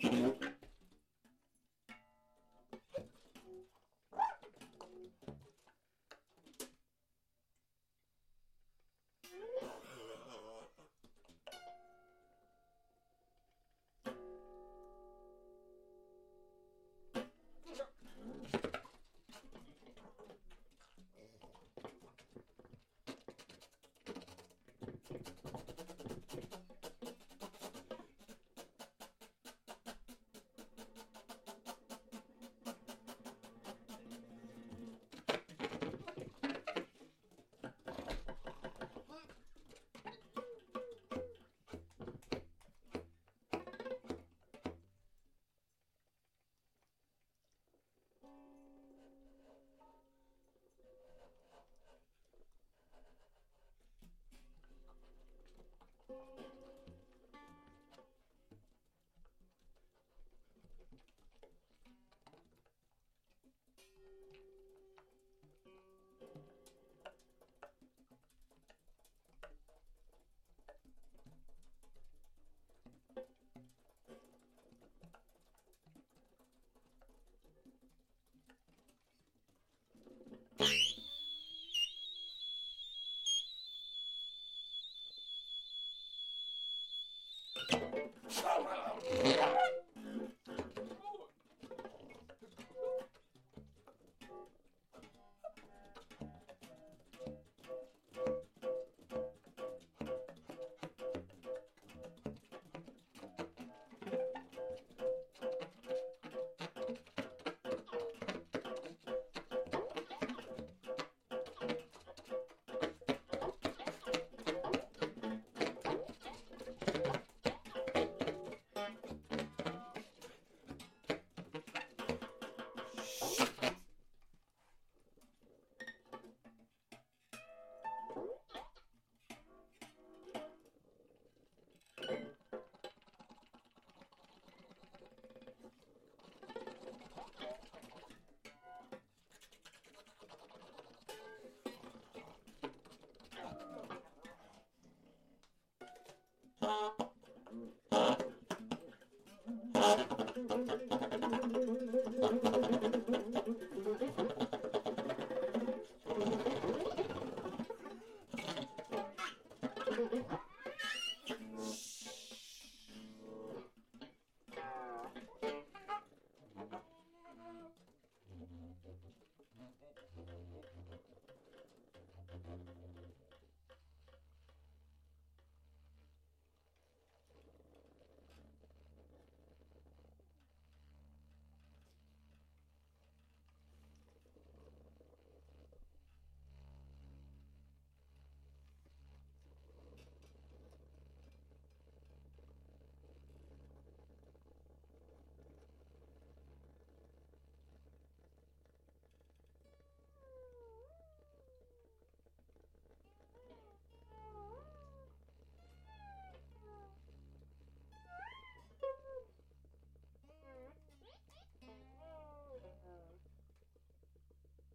you know? You.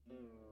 うん